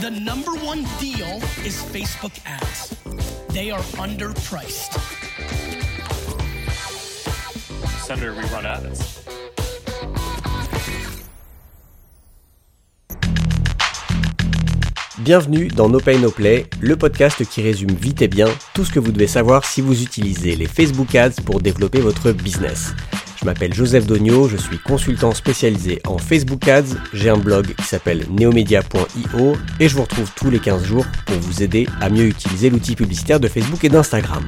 The number one deal is Facebook ads. They are underpriced. Senator, we run ads. Bienvenue dans No Pay No Play, le podcast qui résume vite et bien tout ce que vous devez savoir si vous utilisez les Facebook Ads pour développer votre business. Je m'appelle Joseph Dogno, je suis consultant spécialisé en Facebook Ads, j'ai un blog qui s'appelle neomedia.io et je vous retrouve tous les 15 jours pour vous aider à mieux utiliser l'outil publicitaire de Facebook et d'Instagram.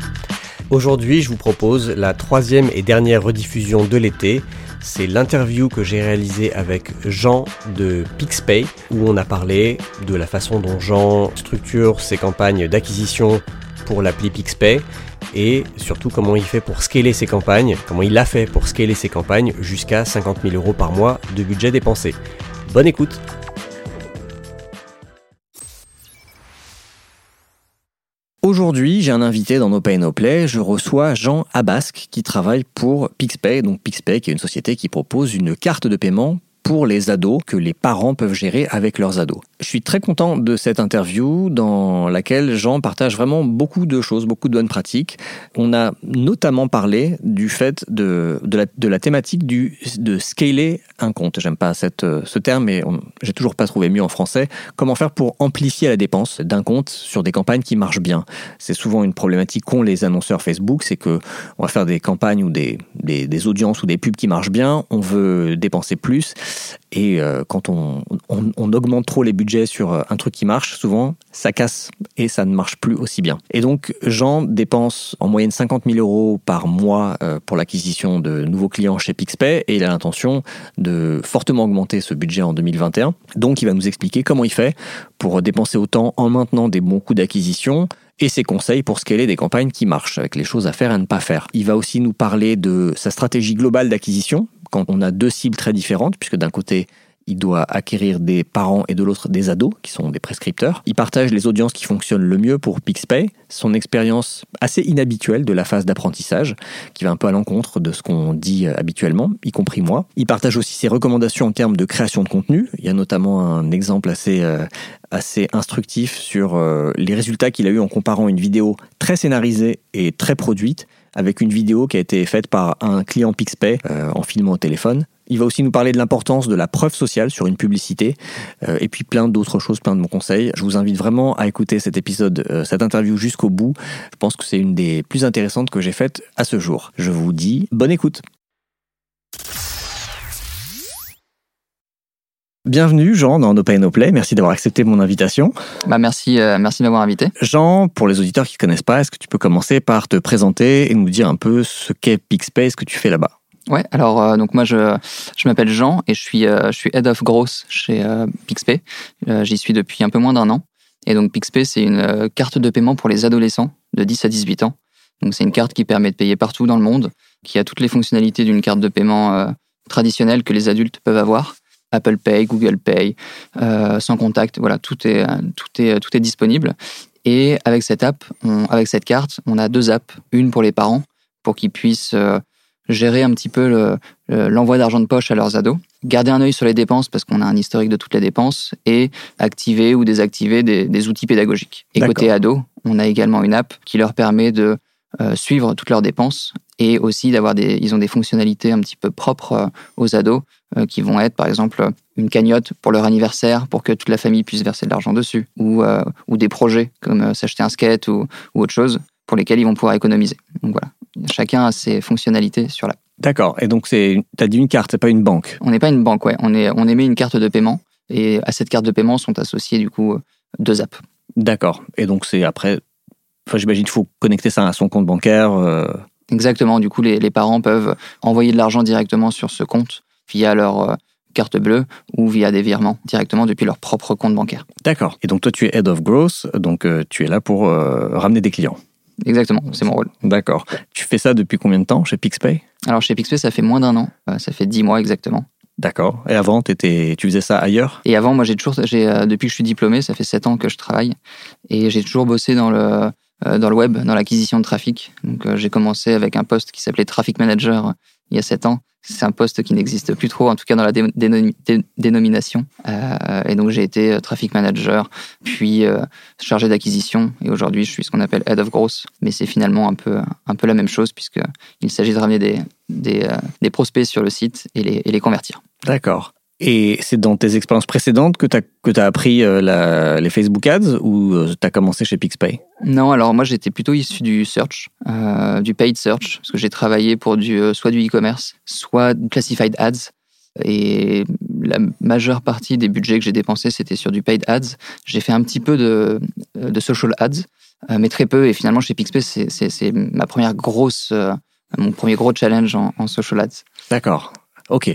Aujourd'hui, je vous propose la troisième et dernière rediffusion de l'été. C'est l'interview que j'ai réalisée avec Jean de Pixpay, où on a parlé de la façon dont Jean structure ses campagnes d'acquisition pour l'appli Pixpay et surtout comment il fait pour scaler ses campagnes, comment il a fait pour scaler ses campagnes jusqu'à 50 000 euros par mois de budget dépensé. Bonne écoute Aujourd'hui, j'ai un invité dans No Pay No Play. Je reçois Jean Abasque qui travaille pour Pixpay. Donc Pixpay qui est une société qui propose une carte de paiement pour les ados que les parents peuvent gérer avec leurs ados. Je suis très content de cette interview dans laquelle Jean partage vraiment beaucoup de choses, beaucoup de bonnes pratiques. On a notamment parlé du fait de, de, la, thématique du, de scaler un compte. J'aime pas cette, ce terme, mais j'ai toujours pas trouvé mieux en français. Comment faire pour amplifier la dépense d'un compte sur des campagnes qui marchent bien? C'est souvent une problématique qu'ont les annonceurs Facebook, c'est que on va faire des campagnes ou des, des, des audiences ou des pubs qui marchent bien, on veut dépenser plus et euh, quand on, augmente trop les budgets sur euh, un truc qui marche, souvent, ça casse et ça ne marche plus aussi bien. Et donc, Jean dépense en moyenne 50 000 euros par mois euh, pour l'acquisition de nouveaux clients chez Pixpay et il a l'intention de fortement augmenter ce budget en 2021. Donc, il va nous expliquer comment il fait pour dépenser autant en maintenant des bons coûts d'acquisition et ses conseils pour scaler des campagnes qui marchent, avec les choses à faire et à ne pas faire. Il va aussi nous parler de sa stratégie globale d'acquisition, quand on a deux cibles très différentes, puisque d'un côté, il doit acquérir des parents et de l'autre des ados, qui sont des prescripteurs. Il partage les audiences qui fonctionnent le mieux pour Pixpay, son expérience assez inhabituelle de la phase d'apprentissage, qui va un peu à l'encontre de ce qu'on dit euh, habituellement, y compris moi. Il partage aussi ses recommandations en termes de création de contenu. Il y a notamment un exemple assez, euh, instructif sur euh, les résultats qu'il a eu en comparant une vidéo très scénarisée et très produite avec une vidéo qui a été faite par un client Pixpay euh, en filmant au téléphone. Il va aussi nous parler de l'importance de la preuve sociale sur une publicité euh, et puis plein d'autres choses, plein de bons conseils. Je vous invite vraiment à écouter cet épisode, euh, cette interview jusqu'au bout. Je pense que c'est une des plus intéressantes que j'ai faites à ce jour. Je vous dis bonne écoute. Bienvenue Jean dans No Pay No Play, merci d'avoir accepté mon invitation. Bah merci, euh, merci de m'avoir invité. Jean, pour les auditeurs qui ne connaissent pas, est-ce que tu peux commencer par te présenter et nous dire un peu ce qu'est Pixpay, ce que tu fais là-bas? Ouais, alors euh, donc moi je, je m'appelle Jean et je suis, euh, je suis Head of Growth chez Pixpay. J'y suis depuis un peu moins d'un an. Et donc Pixpay c'est une carte de paiement pour les adolescents de 10 à 18 ans. Donc c'est une carte qui permet de payer partout dans le monde, qui a toutes les fonctionnalités d'une carte de paiement traditionnelle que les adultes peuvent avoir Apple Pay, Google Pay, euh, sans contact. Voilà, tout est, tout est, tout est disponible. Et avec cette app, avec cette carte, on a deux apps. Une pour les parents, pour qu'ils puissent euh, gérer un petit peu l'envoi d'argent de poche à leurs ados, garder un œil sur les dépenses parce qu'on a un historique de toutes les dépenses et activer ou désactiver des, outils pédagogiques. Et côté ado, on a également une app qui leur permet de euh, suivre toutes leurs dépenses et aussi d'avoir des, ils ont des fonctionnalités un petit peu propres aux ados euh, qui vont être par exemple une cagnotte pour leur anniversaire pour que toute la famille puisse verser de l'argent dessus, ou, euh, ou des projets comme euh, s'acheter un skate ou, ou, autre chose pour lesquels ils vont pouvoir économiser. Donc voilà, chacun a ses fonctionnalités sur l'app. D'accord, et donc tu as dit une carte, c'est pas une banque On n'est pas une banque, ouais, on, est, on émet une carte de paiement et à cette carte de paiement sont associés du coup deux apps. D'accord, et donc c'est après, enfin, j'imagine qu'il faut connecter ça à son compte bancaire. Exactement, du coup les, les parents peuvent envoyer de l'argent directement sur ce compte via leur euh, carte bleue ou via des virements directement depuis leur propre compte bancaire. D'accord. Et donc toi, tu es Head of Growth, donc euh, tu es là pour euh, ramener des clients. Exactement, c'est mon rôle. D'accord. Tu fais ça depuis combien de temps chez Pixpay? Alors chez Pixpay, ça fait moins d'un an. ça fait dix mois exactement. D'accord. Et avant, étais, tu faisais ça ailleurs? Et avant, moi, j'ai toujours, j'ai, depuis que je suis diplômé, ça fait sept ans que je travaille, et j'ai toujours bossé dans le dans le web, dans l'acquisition de trafic. Donc, j'ai commencé avec un poste qui s'appelait Traffic Manager il y a 7 ans. C'est un poste qui n'existe plus trop, en tout cas dans la dénomination. Euh, et donc j'ai été traffic manager, puis chargé d'acquisition, et aujourd'hui je suis ce qu'on appelle head of growth. Mais c'est finalement un peu, un peu la même chose, puisqu'il s'agit de ramener des, des, des, prospects sur le site et les, et les convertir. D'accord. Et c'est dans tes expériences précédentes que tu as, as, appris euh, les Facebook Ads ou euh, tu as commencé chez PixPay? Non, alors moi j'étais plutôt issu du search, euh, du paid search, parce que j'ai travaillé pour du, soit du e-commerce, soit classified ads. Et la majeure partie des budgets que j'ai dépensés, c'était sur du paid ads. J'ai fait un petit peu de, de social ads, mais très peu. Et finalement, chez PixPay, c'est ma première grosse, mon premier gros challenge en, en social ads. D'accord. Ok.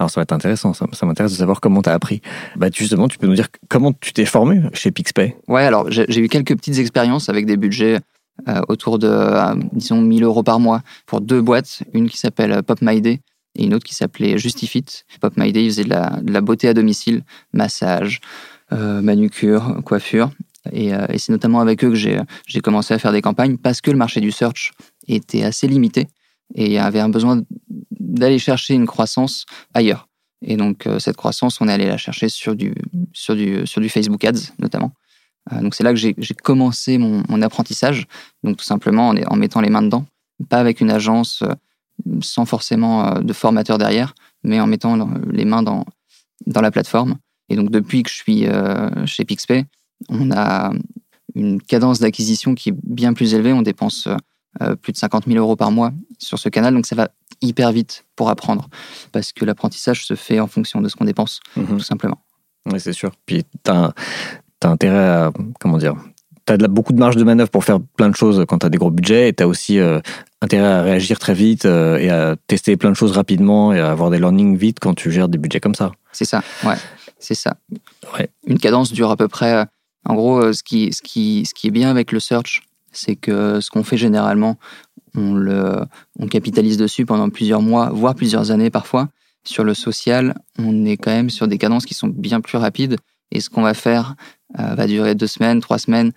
Alors ça va être intéressant, ça, m'intéresse de savoir comment tu as appris. Bah, justement, tu peux nous dire comment tu t'es formé chez PixPay? Ouais, alors j'ai eu quelques petites expériences avec des budgets euh, autour de, euh, disons, 1000 euros par mois pour deux boîtes, une qui s'appelle Pop My Day et une autre qui s'appelait Justifit. Pop My Day, ils faisaient de la, beauté à domicile, massage, euh, manucure, coiffure. Et c'est notamment avec eux que j'ai commencé à faire des campagnes parce que le marché du search était assez limité et il y avait un besoin d'aller chercher une croissance ailleurs. Et donc, euh, cette croissance, on est allé la chercher sur du, sur du, sur du Facebook Ads, notamment. Euh, donc, c'est là que j'ai commencé mon, apprentissage. Donc, tout simplement en, en, mettant les mains dedans. Pas avec une agence euh, sans forcément de formateur derrière, mais en mettant les mains dans, dans la plateforme. Et donc, depuis que je suis chez PixPay, on a une cadence d'acquisition qui est bien plus élevée. On dépense plus de 50 000 euros par mois sur ce canal. Donc, ça va hyper vite pour apprendre, parce que l'apprentissage se fait en fonction de ce qu'on dépense, mhm. tout simplement. Oui, c'est sûr. Puis tu as, intérêt à, comment dire, tu as beaucoup de marge de manœuvre pour faire plein de choses quand tu as des gros budgets, et tu as aussi euh, intérêt à réagir très vite euh, et à tester plein de choses rapidement et à avoir des learnings vite quand tu gères des budgets comme ça. C'est ça, ouais, c'est ça. Ouais. Une cadence dure à peu près, euh, en gros, ce qui, ce, qui, ce qui est bien avec le search, c'est que ce qu'on fait généralement, on, le, on capitalise dessus pendant plusieurs mois, voire plusieurs années parfois. Sur le social, on est quand même sur des cadences qui sont bien plus rapides. Et ce qu'on va faire euh, va durer deux semaines, trois semaines,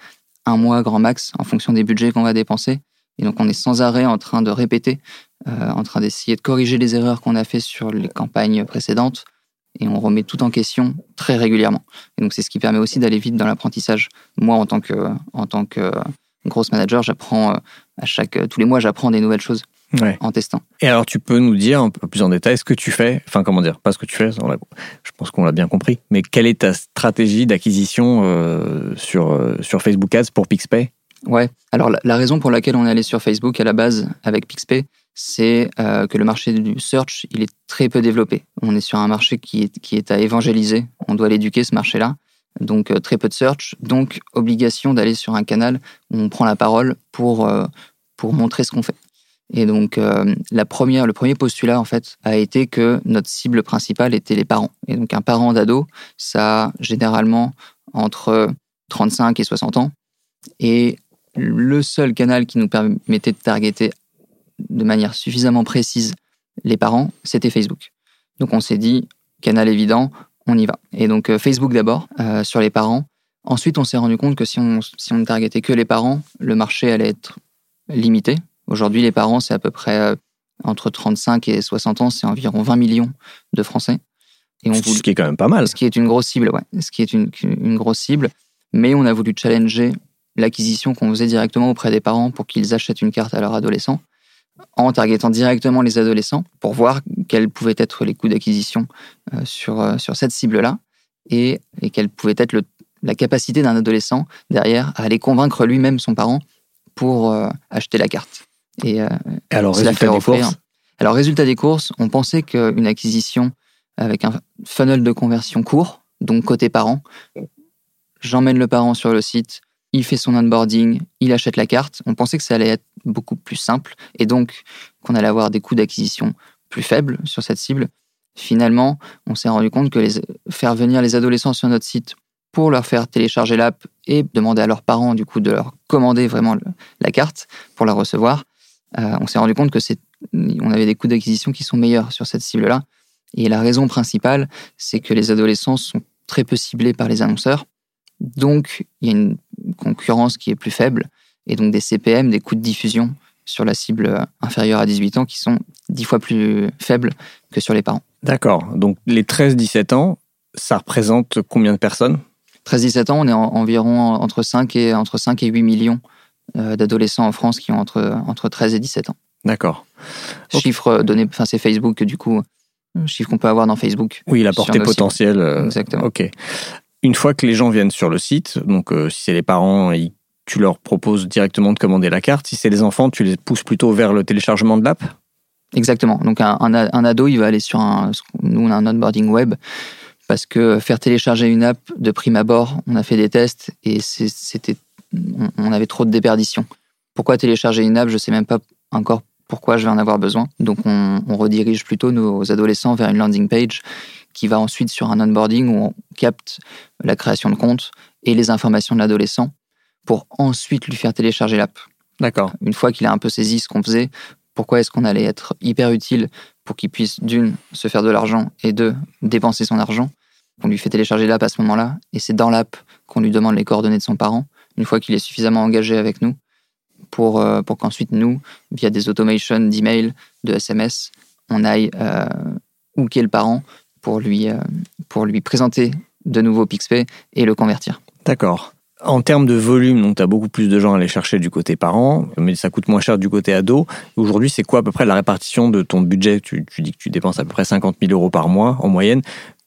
un mois grand max, en fonction des budgets qu'on va dépenser. Et donc on est sans arrêt en train de répéter, euh, en train d'essayer de corriger les erreurs qu'on a fait sur les campagnes précédentes. Et on remet tout en question très régulièrement. Et donc c'est ce qui permet aussi d'aller vite dans l'apprentissage. Moi, en tant que, en tant que grosse manager, j'apprends euh, à chaque tous les mois, j'apprends des nouvelles choses en testant. Et alors, tu peux nous dire un peu plus en détail ce que tu fais, enfin comment dire, pas ce que tu fais, je pense qu'on l'a bien compris, mais quelle est ta stratégie d'acquisition euh, sur, euh, sur Facebook Ads pour PixPay? Ouais, alors la, raison pour laquelle on est allé sur Facebook à la base avec PixPay, c'est que le marché du search, il est très peu développé. On est sur un marché qui est, qui est à évangéliser, on doit l'éduquer ce marché-là donc euh, très peu de search, donc obligation d'aller sur un canal où on prend la parole pour, euh, pour montrer ce qu'on fait. Et donc euh, la première, le premier postulat en fait a été que notre cible principale était les parents. Et donc un parent d'ado, ça a généralement entre 35 et 60 ans. Et le seul canal qui nous permettait de targeter de manière suffisamment précise les parents, c'était Facebook. Donc on s'est dit, canal évident, on y va. Et donc euh, Facebook d'abord, euh, sur les parents. Ensuite, on s'est rendu compte que si on, si on ne targetait que les parents, le marché allait être limité. Aujourd'hui, les parents, c'est à peu près euh, entre 35 et 60 ans, c'est environ 20 millions de Français. Et on ce qui est quand même pas mal. Ce qui est une grosse cible, ouais. Ce qui est une, une grosse cible. Mais on a voulu challenger l'acquisition qu'on faisait directement auprès des parents pour qu'ils achètent une carte à leur adolescent en targetant directement les adolescents pour voir quels pouvaient être les coûts d'acquisition euh, sur, euh, sur cette cible-là et, et quelle pouvait être le, la capacité d'un adolescent derrière à aller convaincre lui-même son parent pour euh, acheter la carte. Et, alors, résultat des courses? Alors, résultat des courses, on pensait qu'une acquisition avec un funnel de conversion court, donc côté parent, j'emmène le parent sur le site, il fait son onboarding, il achète la carte. On pensait que ça allait être beaucoup plus simple et donc qu'on allait avoir des coûts d'acquisition plus faibles sur cette cible. Finalement, on s'est rendu compte que faire venir les adolescents sur notre site pour leur faire télécharger l'app et demander à leurs parents du coup de leur commander vraiment la carte pour la recevoir, euh, on s'est rendu compte que c'est on avait des coûts d'acquisition qui sont meilleurs sur cette cible-là. Et la raison principale, c'est que les adolescents sont très peu ciblés par les annonceurs. Donc, il y a une concurrence qui est plus faible et donc des CPM, des coûts de diffusion sur la cible inférieure à 18 ans qui sont 10 fois plus faibles que sur les parents. D'accord. Donc les 13-17 ans, ça représente combien de personnes? 13-17 ans, on est en- environ entre 5 et, entre 5 et 8 millions euh, d'adolescents en France qui ont entre, entre 13 et 17 ans. D'accord. Chiffre donné, enfin c'est Facebook du coup, chiffre qu'on peut avoir dans Facebook. Oui, la portée potentielle. euh, Exactement. Ok. Une fois que les gens viennent sur le site, donc euh, si c'est les parents, ils- tu leur proposes directement de commander la carte. Si c'est les enfants, tu les pousses plutôt vers le téléchargement de l'app? Exactement. Donc un, ado, il va aller sur un. Nous, on a un onboarding web parce que faire télécharger une app de prime abord, on a fait des tests et c'était, on, avait trop de déperdition. Pourquoi télécharger une app? Je sais même pas encore pourquoi je vais en avoir besoin. Donc on, on redirige plutôt nos adolescents vers une landing page qui va ensuite sur un onboarding où on capte la création de compte et les informations de l'adolescent pour ensuite lui faire télécharger l'app D'accord. une fois qu'il a un peu saisi ce qu'on faisait, pourquoi est-ce qu'on allait être hyper utile pour qu'il puisse, d'une, se faire de l'argent et deux, dépenser son argent? On lui fait télécharger l'app à ce moment-là et c'est dans l'app qu'on lui demande les coordonnées de son parent, une fois qu'il est suffisamment engagé avec nous, pour, euh, pour qu'ensuite, nous, via des automations d'email, de SMS, on aille euh, hooker le parent pour lui, euh, pour lui présenter de nouveau PixPay et le convertir. D'accord. En termes de volume, donc tu as beaucoup plus de gens à aller chercher du côté parent, mais ça coûte moins cher du côté ado. Aujourd'hui, c'est quoi à peu près la répartition de ton budget? Tu, tu dis que tu dépenses à peu près 50 000 euros par mois en moyenne.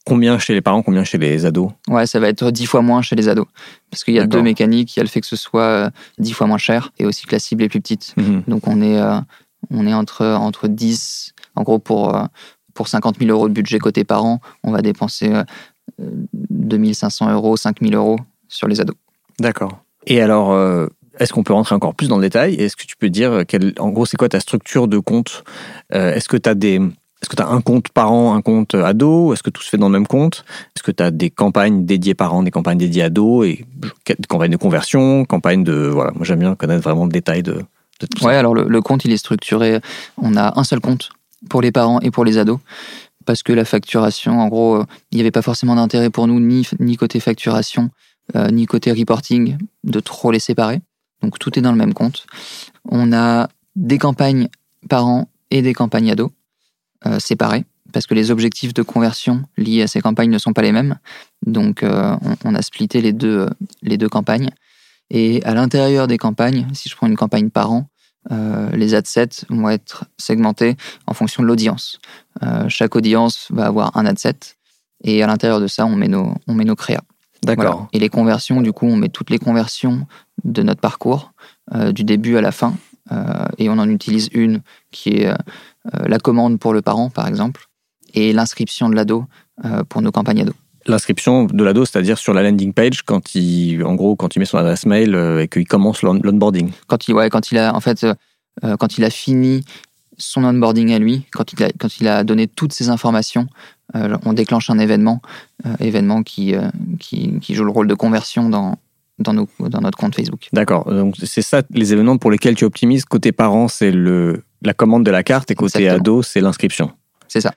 Combien chez les parents, combien chez les ados? Ouais, ça va être dix fois moins chez les ados. Parce qu'il y a deux mécaniques. Il y a le fait que ce soit euh, dix fois moins cher et aussi que la cible est plus petite. Mhm. Donc on est, euh, on est entre, entre 10, en gros pour, euh, pour 50 000 euros de budget côté parents, on va dépenser euh, 2500 euros, 5000 euros sur les ados. D'accord. Et alors, euh, est-ce qu'on peut rentrer encore plus dans le détail Est-ce que tu peux dire, quel, en gros, c'est quoi ta structure de compte Euh, Est-ce que tu as des... Est-ce que tu as un compte parent, un compte ado Est-ce que tout se fait dans le même compte? Est-ce que tu as des campagnes dédiées parents, des campagnes dédiées ados et des campagnes de conversion, campagnes de voilà, moi j'aime bien connaître vraiment le détail de, de tout Ouais, ça. alors le, le compte, il est structuré. On a un seul compte pour les parents et pour les ados. Parce que la facturation, en gros, euh, il n'y avait pas forcément d'intérêt pour nous, ni, ni côté facturation, euh, ni côté reporting, de trop les séparer. Donc tout est dans le même compte. On a des campagnes parents et des campagnes ados euh, séparées. Parce que les objectifs de conversion liés à ces campagnes ne sont pas les mêmes. Donc euh, on, a splitté les deux, campagnes. Et à l'intérieur des campagnes, si je prends une campagne parent, euh, les ad sets vont être segmentés en fonction de l'audience. Chaque audience va avoir un ad set et à l'intérieur de ça, on met nos, on met nos créas. D'accord. Voilà. Et les conversions, du coup, on met toutes les conversions de notre parcours, euh, du début à la fin, euh, et on en utilise une qui est euh, la commande pour le parent, par exemple, et l'inscription de l'ado pour nos campagnes ados. L'inscription de l'ado, c'est-à-dire sur la landing page, quand il, en gros, quand il met son adresse mail et qu'il commence l'on- l'onboarding. quand il, ouais, quand il a, en fait, quand il a fini son onboarding à lui, quand il a, quand il a donné toutes ces informations, euh, on déclenche un événement, euh, événement qui, euh, qui, qui joue le rôle de conversion dans, dans, nos, dans notre compte Facebook. D'accord. Donc c'est ça les événements pour lesquels tu optimises. Côté parent, c'est le la commande de la carte et côté Exactement. ado, c'est l'inscription. C'est ça.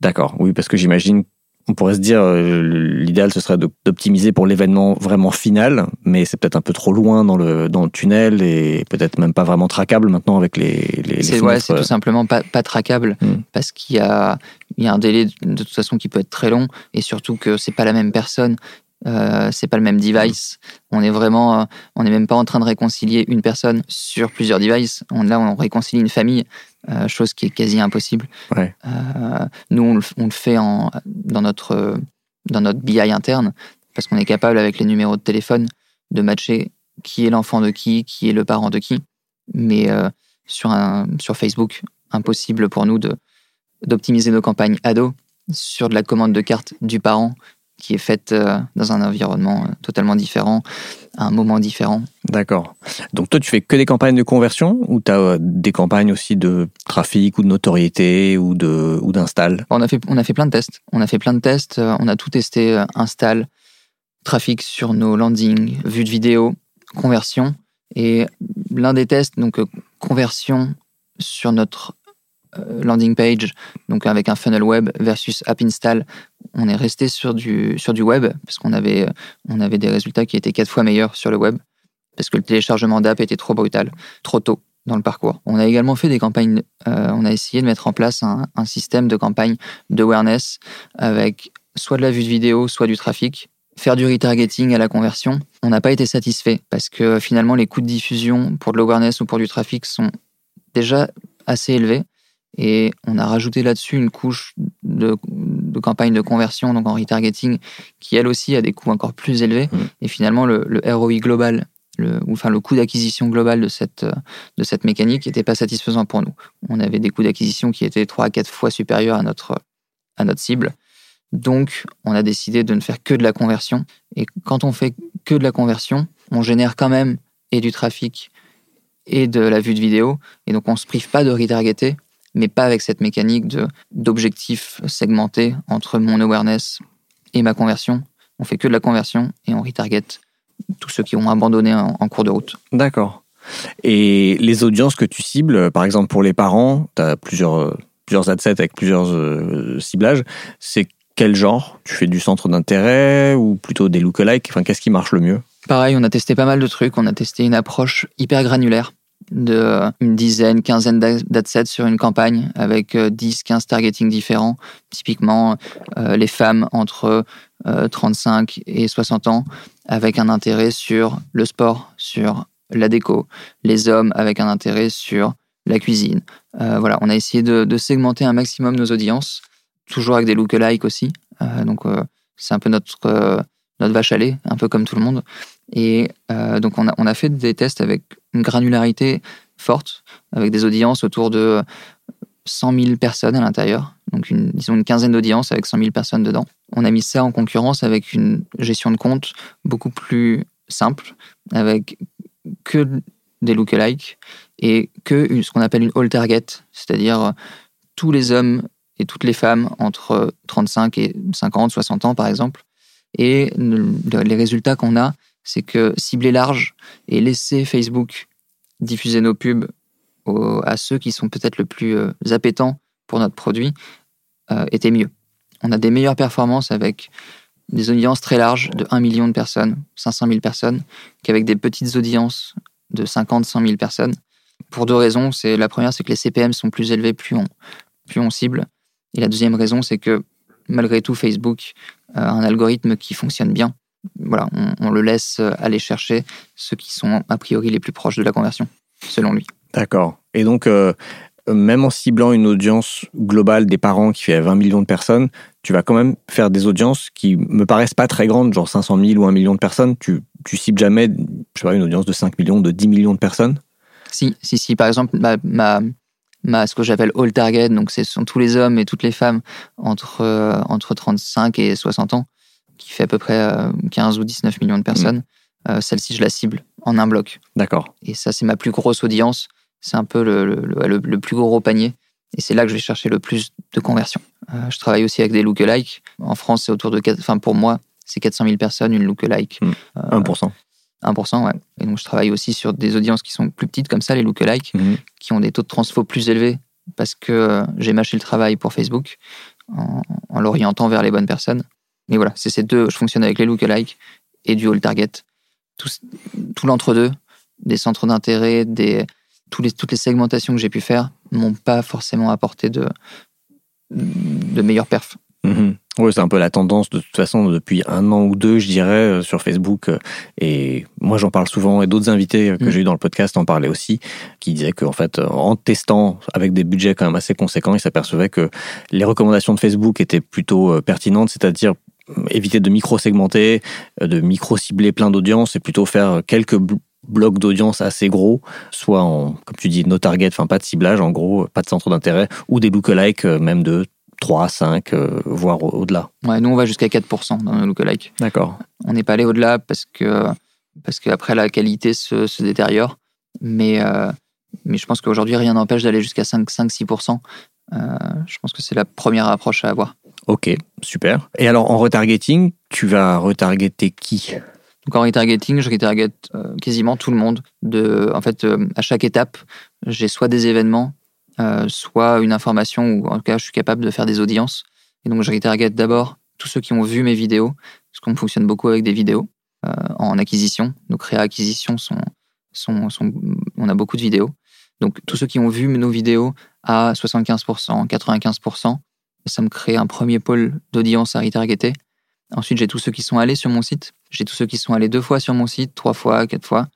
D'accord. Oui, parce que j'imagine, on pourrait se dire, euh, l'idéal ce serait d'optimiser pour l'événement vraiment final, mais c'est peut-être un peu trop loin dans le dans le tunnel et peut-être même pas vraiment traquable maintenant avec les les, C'est ouais, tout simplement pas, pas traquable Mm. parce qu'il y a, il y a un délai de toute façon qui peut être très long et surtout que c'est pas la même personne, euh, c'est pas le même device. On est vraiment, euh, on n'est même pas en train de réconcilier une personne sur plusieurs devices. On, là, on réconcilie une famille, euh, chose qui est quasi impossible. Ouais. Euh, nous, on le, on le fait en, dans notre euh, dans notre BI interne parce qu'on est capable avec les numéros de téléphone de matcher qui est l'enfant de qui, qui est le parent de qui. Mais euh, sur, un, sur Facebook, impossible pour nous de d'optimiser nos campagnes ados sur de la commande de carte du parent qui est faite euh, dans un environnement euh, totalement différent, à un moment différent. D'accord. Donc toi, tu fais que des campagnes de conversion ou tu as des campagnes aussi de trafic ou de notoriété ou de ou d'install? On a fait, on a fait plein de tests. On a fait plein de tests. euh, On a tout testé. euh, Install, trafic sur nos landings, vue de vidéo, conversion. Et l'un des tests, donc euh, conversion sur notre euh, landing page, donc avec un funnel web versus app install, on est resté sur du, web parce qu'on avait, on avait des résultats qui étaient quatre fois meilleurs sur le web parce que le téléchargement d'app était trop brutal, trop tôt. dans le parcours. On a également fait des campagnes, euh, on a essayé de mettre en place un, un système de campagne d'awareness avec soit de la vue de vidéo, soit du trafic. Faire du retargeting à la conversion, on n'a pas été satisfait parce que finalement les coûts de diffusion pour de l'awareness ou pour du trafic sont déjà assez élevés et on a rajouté là-dessus une couche de, de, campagne de conversion, donc en retargeting, qui elle aussi a des coûts encore plus élevés. Mmh. Et finalement, le, le ROI global, le, ou enfin le coût d'acquisition global de cette, de cette mécanique n'était pas satisfaisant pour nous. On avait des coûts d'acquisition qui étaient 3 à 4 fois supérieurs à notre, à notre cible. Donc, on a décidé de ne faire que de la conversion. Et quand on fait que de la conversion, on génère quand même et du trafic et de la vue de vidéo. Et donc, on ne se prive pas de retargeter, mais pas avec cette mécanique de d'objectifs segmentés entre mon awareness et ma conversion. On fait que de la conversion et on retarget tous ceux qui ont abandonné en, en cours de route. D'accord. Et les audiences que tu cibles, par exemple pour les parents, tu as plusieurs, plusieurs ad sets avec plusieurs euh, ciblages. C'est quel genre? Tu fais du centre d'intérêt ou plutôt des lookalikes? Enfin, qu'est-ce qui marche le mieux? Pareil, on a testé pas mal de trucs. On a testé une approche hyper granulaire de une dizaine, quinzaine d'adsets sur une campagne avec 10, 15 targeting différents. Typiquement, euh, les femmes entre euh, 35 et 60 ans avec un intérêt sur le sport, sur la déco. Les hommes avec un intérêt sur la cuisine. Euh, voilà, on a essayé de, segmenter un maximum nos audiences, toujours avec des lookalikes aussi. Euh, donc, c'est un peu notre, notre vache à lait, un peu comme tout le monde. Et euh, donc, on a, on a fait des tests avec une granularité forte, avec des audiences autour de 100 000 personnes à l'intérieur. Donc, une, disons une quinzaine d'audiences avec 100 000 personnes dedans. On a mis ça en concurrence avec une gestion de compte beaucoup plus simple, avec que des lookalikes et que ce qu'on appelle une all target, c'est-à-dire tous les hommes et toutes les femmes entre 35 et 50, 60 ans, par exemple. Et les résultats qu'on a, c'est que cibler large et laisser Facebook diffuser nos pubs à ceux qui sont peut-être le plus euh, appétants pour notre produit euh, était mieux. On a des meilleures performances avec des audiences très larges de 1 million de personnes, 500 000 personnes, qu'avec des petites audiences de 50, 100 000 personnes. Pour deux raisons. C'est la première, c'est que les CPM sont plus élevés plus on, plus on cible. Et la deuxième raison, c'est que malgré tout, Facebook a un algorithme qui fonctionne bien voilà, on, on, le laisse aller chercher ceux qui sont a priori les plus proches de la conversion, selon lui. D'accord. Et donc, euh, même en ciblant une audience globale des parents qui fait 20 millions de personnes, tu vas quand même faire des audiences qui me paraissent pas très grandes, genre 500 000 ou 1 million de personnes. Tu, tu cibles jamais, je sais pas, une audience de 5 millions, de 10 millions de personnes? Si, si, si. Par exemple, ma, ma, ma ce que j'appelle all target, donc ce sont tous les hommes et toutes les femmes entre, euh, entre 35 et 60 ans qui fait à peu près 15 ou 19 millions de personnes. Mmh. Celle-ci, je la cible en un bloc. D'accord. Et ça, c'est ma plus grosse audience. C'est un peu le, le, le, le, plus gros panier. Et c'est là que je vais chercher le plus de conversions. Euh, je travaille aussi avec des lookalikes. En France, c'est autour de... 4, enfin, pour moi, c'est 400 000 personnes, une lookalike. Mmh. 1%. Euh, 1%, ouais. Et donc, je travaille aussi sur des audiences qui sont plus petites, comme ça, les lookalikes, mmh. qui ont des taux de transfo plus élevés parce que euh, j'ai mâché le travail pour Facebook en, en l'orientant vers les bonnes personnes. Mais voilà, c'est ces deux. Je fonctionne avec les lookalikes et du all target. Tout, tout l'entre-deux, des centres d'intérêt, des, tous les, toutes les segmentations que j'ai pu faire m'ont pas forcément apporté de, de meilleures perfs. Mmh. Oui, c'est un peu la tendance de toute façon depuis un an ou deux, je dirais, sur Facebook. Et moi, j'en parle souvent et d'autres invités que mmh. j'ai eu dans le podcast en parlaient aussi, qui disaient qu'en fait, en testant avec des budgets quand même assez conséquents, ils s'apercevaient que les recommandations de Facebook étaient plutôt pertinentes, c'est-à-dire éviter de micro-segmenter, de micro-cibler plein d'audiences et plutôt faire quelques blocs d'audience assez gros, soit en, comme tu dis, no target, enfin pas de ciblage, en gros, pas de centre d'intérêt, ou des lookalikes même de 3, 5, euh, voire au-delà. Ouais, nous on va jusqu'à 4% dans nos lookalikes. D'accord. On n'est pas allé au-delà parce que, parce qu'après la qualité se, se détériore, mais, euh, mais je pense qu'aujourd'hui rien n'empêche d'aller jusqu'à 5-6%. Euh, je pense que c'est la première approche à avoir. Ok, super. Et alors en retargeting, tu vas retargeter qui? Donc en retargeting, je retarget euh, quasiment tout le monde. De, en fait, euh, à chaque étape, j'ai soit des événements, euh, soit une information, ou en tout cas, je suis capable de faire des audiences. Et donc, je retarget d'abord tous ceux qui ont vu mes vidéos, parce qu'on fonctionne beaucoup avec des vidéos en acquisition. Nos créa acquisition sont, sont, sont, on a beaucoup de vidéos. Donc tous ceux qui ont vu nos vidéos à 75%, 95%, ça me crée un premier pôle d'audience à retargeter. Ensuite, j'ai tous ceux qui sont allés sur mon site. J'ai tous ceux qui sont allés deux fois sur mon site, trois fois, quatre fois.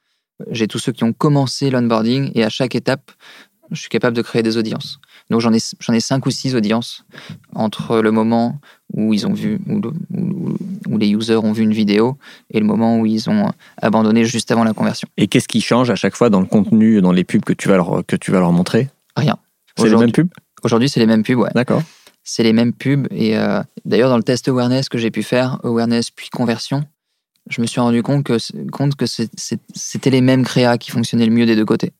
J'ai tous ceux qui ont commencé l'onboarding et à chaque étape, je suis capable de créer des audiences. Donc j'en ai, j'en ai cinq ou six audiences entre le moment où ils ont vu, où, où, où, les users ont vu une vidéo et le moment où ils ont abandonné juste avant la conversion. Et qu'est-ce qui change à chaque fois dans le contenu, dans les pubs que tu vas leur, que tu vas leur montrer? Rien. C'est les mêmes pubs? Aujourd'hui, c'est les mêmes pubs, ouais. D'accord. C'est les mêmes pubs. Et euh, d'ailleurs, dans le test awareness que j'ai pu faire, awareness puis conversion, je me suis rendu compte que, compte que c'était les mêmes créas qui fonctionnaient le mieux des deux côtés.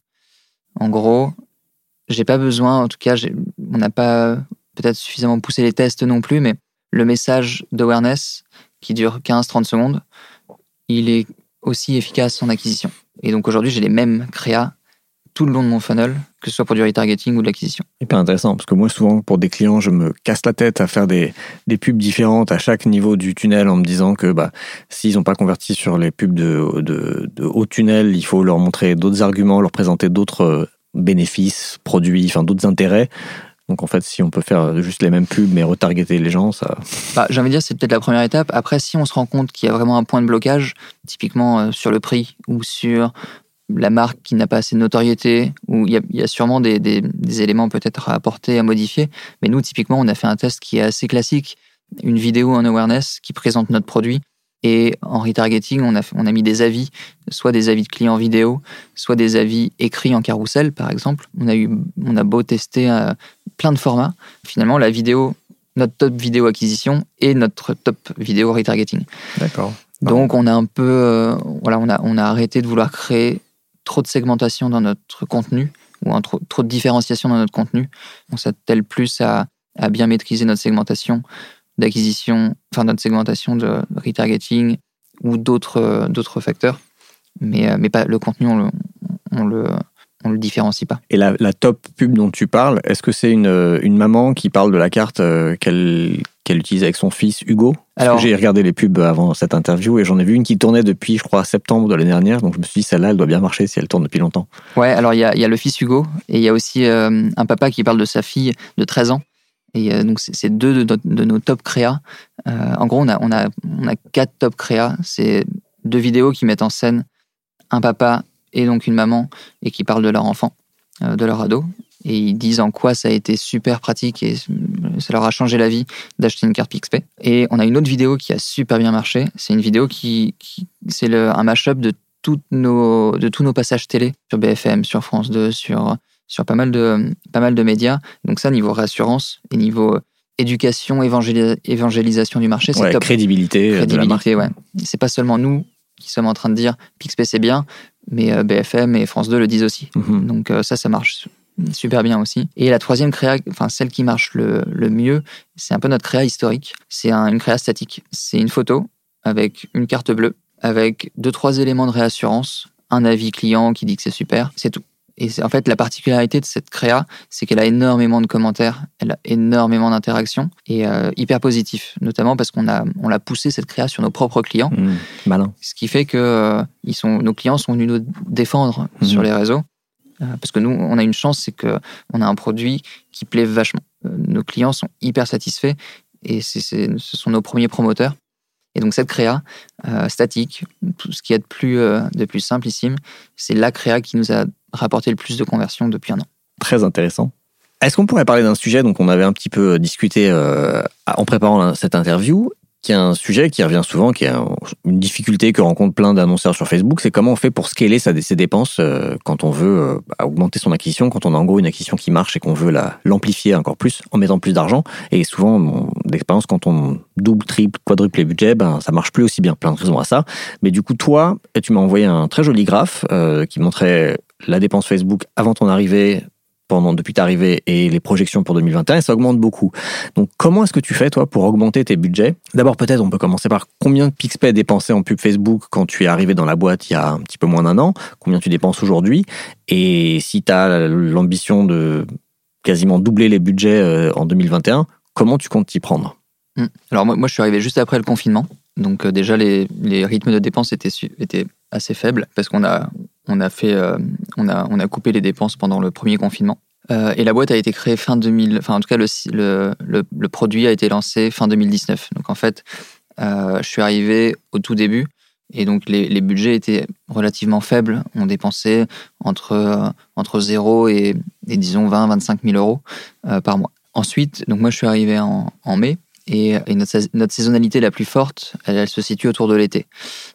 En gros, j'ai pas besoin, en tout cas, on n'a pas peut-être suffisamment poussé les tests non plus, mais le message d'awareness qui dure 15-30 secondes, il est aussi efficace en acquisition. Et donc aujourd'hui, j'ai les mêmes créas tout le long de mon funnel, que ce soit pour du retargeting ou de l'acquisition. Hyper intéressant, parce que moi, souvent, pour des clients, je me casse la tête à faire des, des pubs différentes à chaque niveau du tunnel en me disant que bah, s'ils n'ont pas converti sur les pubs de, de, de haut tunnel, il faut leur montrer d'autres arguments, leur présenter d'autres bénéfices, produits, enfin d'autres intérêts. Donc en fait, si on peut faire juste les mêmes pubs mais retargeter les gens, ça. Bah, J'ai envie de dire, c'est peut-être la première étape. Après, si on se rend compte qu'il y a vraiment un point de blocage, typiquement euh, sur le prix ou sur la marque qui n'a pas assez de notoriété, ou il y y a sûrement des, des, des éléments peut-être à apporter, à modifier. Mais nous, typiquement, on a fait un test qui est assez classique, une vidéo en awareness qui présente notre produit. Et en retargeting, on a, on a mis des avis, soit des avis de clients vidéo, soit des avis écrits en carrousel, par exemple. On a, eu, on a beau tester euh, plein de formats. Finalement, la vidéo, notre top vidéo acquisition et notre top vidéo retargeting. D'accord. Donc, on a un peu, euh, voilà, on a, on a arrêté de vouloir créer trop de segmentation dans notre contenu ou trop, trop de différenciation dans notre contenu. On s'attelle plus à, bien maîtriser notre segmentation d'acquisition, enfin notre segmentation de retargeting ou d'autres d'autres facteurs, mais mais pas le contenu on le on le différencie pas. Et la, la top pub dont tu parles, est-ce que c'est une, une maman qui parle de la carte qu'elle qu'elle utilise avec son fils Hugo? Alors, j'ai regardé les pubs avant cette interview et j'en ai vu une qui tournait depuis, je crois, septembre de l'année dernière. Donc je me suis dit, celle-là, elle doit bien marcher si elle tourne depuis longtemps. Ouais, alors il y a, y a, le fils Hugo et il y a aussi euh, un papa qui parle de sa fille de 13 ans. Et euh, donc, c'est deux de, de, nos top créas. Euh, en gros, on a, on, a, on a quatre top créas. C'est deux vidéos qui mettent en scène un papa et donc une maman et qui parlent de leur enfant, euh, de leur ado. Et ils disent en quoi ça a été super pratique et ça leur a changé la vie d'acheter une carte PixPay. Et on a une autre vidéo qui a super bien marché. C'est une vidéo qui, qui c'est un mashup de, toutes nos, de tous nos passages télé sur BFM, sur France 2, sur sur pas mal de, pas mal de médias. Donc ça, niveau réassurance et niveau éducation, évangélis évangélisation du marché, c'est ouais, top. Crédibilité, crédibilité, ouais. C'est pas seulement nous qui sommes en train de dire PixPay c'est bien, mais euh, BFM et France 2 le disent aussi. -hmm. Donc euh, ça, ça marche super bien aussi. Et la troisième créa, enfin celle qui marche le, le mieux, c'est un peu notre créa historique. C'est un, une créa statique. C'est une photo avec une carte bleue, avec deux trois éléments de réassurance, un avis client qui dit que c'est super, c'est tout. Et en fait, la particularité de cette créa, c'est qu'elle a énormément de commentaires, elle a énormément d'interactions et euh, hyper positif, notamment parce qu'on a on l'a poussé cette créa sur nos propres clients. Mmh, malin. Ce qui fait que euh, ils sont, nos clients sont venus nous défendre mmh. sur les réseaux. Euh, parce que nous, on a une chance, c'est que on a un produit qui plaît vachement. nos clients sont hyper satisfaits et c'est, ce sont nos premiers promoteurs. Et donc cette créa euh, statique, tout ce qui est de plus, euh, de plus simplissime, c'est la créa qui nous a rapporté le plus de conversions depuis un an. Très intéressant. Est-ce qu'on pourrait parler d'un sujet dont on avait un petit peu discuté euh, en préparant cette interview qui est un sujet qui revient souvent, qui est une difficulté que rencontrent plein d'annonceurs sur Facebook, c'est comment on fait pour scaler ses dépenses quand on veut augmenter son acquisition, quand on a en gros une acquisition qui marche et qu'on veut l'amplifier encore plus en mettant plus d'argent. Et souvent, d'expérience, quand on double, triple, quadruple les budgets, ben, ça marche plus aussi bien. Plein de raisons à ça. Mais du coup, toi, tu m'as envoyé un très joli graphe euh, qui montrait la dépense Facebook avant ton arrivée, pendant depuis ta arrivée et les projections pour 2021, et ça augmente beaucoup. Donc, comment est-ce que tu fais, toi, pour augmenter tes budgets? D'abord, peut-être, on peut commencer par combien de Pixpay dépensé en pub Facebook quand tu es arrivé dans la boîte il y a un petit peu moins d'un an? Combien tu dépenses aujourd'hui? Et si tu as l'ambition de quasiment doubler les budgets en 2021, comment tu comptes t'y prendre? Alors, moi, je suis arrivé juste après le confinement. Donc, euh, déjà, les, rythmes de dépenses étaient assez faibles parce qu'on a, on a euh, on a, on a coupé les dépenses pendant le premier confinement. Euh, et la boîte a été créée fin 2000, enfin en tout cas le, le, le, produit a été lancé fin 2019. Donc en fait, euh, je suis arrivé au tout début et donc les, les, budgets étaient relativement faibles. On dépensait entre, entre 0 et, disons 20, 25 000 euros par mois. Ensuite, donc moi je suis arrivé en mai et, notre, saisonnalité la plus forte, elle, se situe autour de l'été.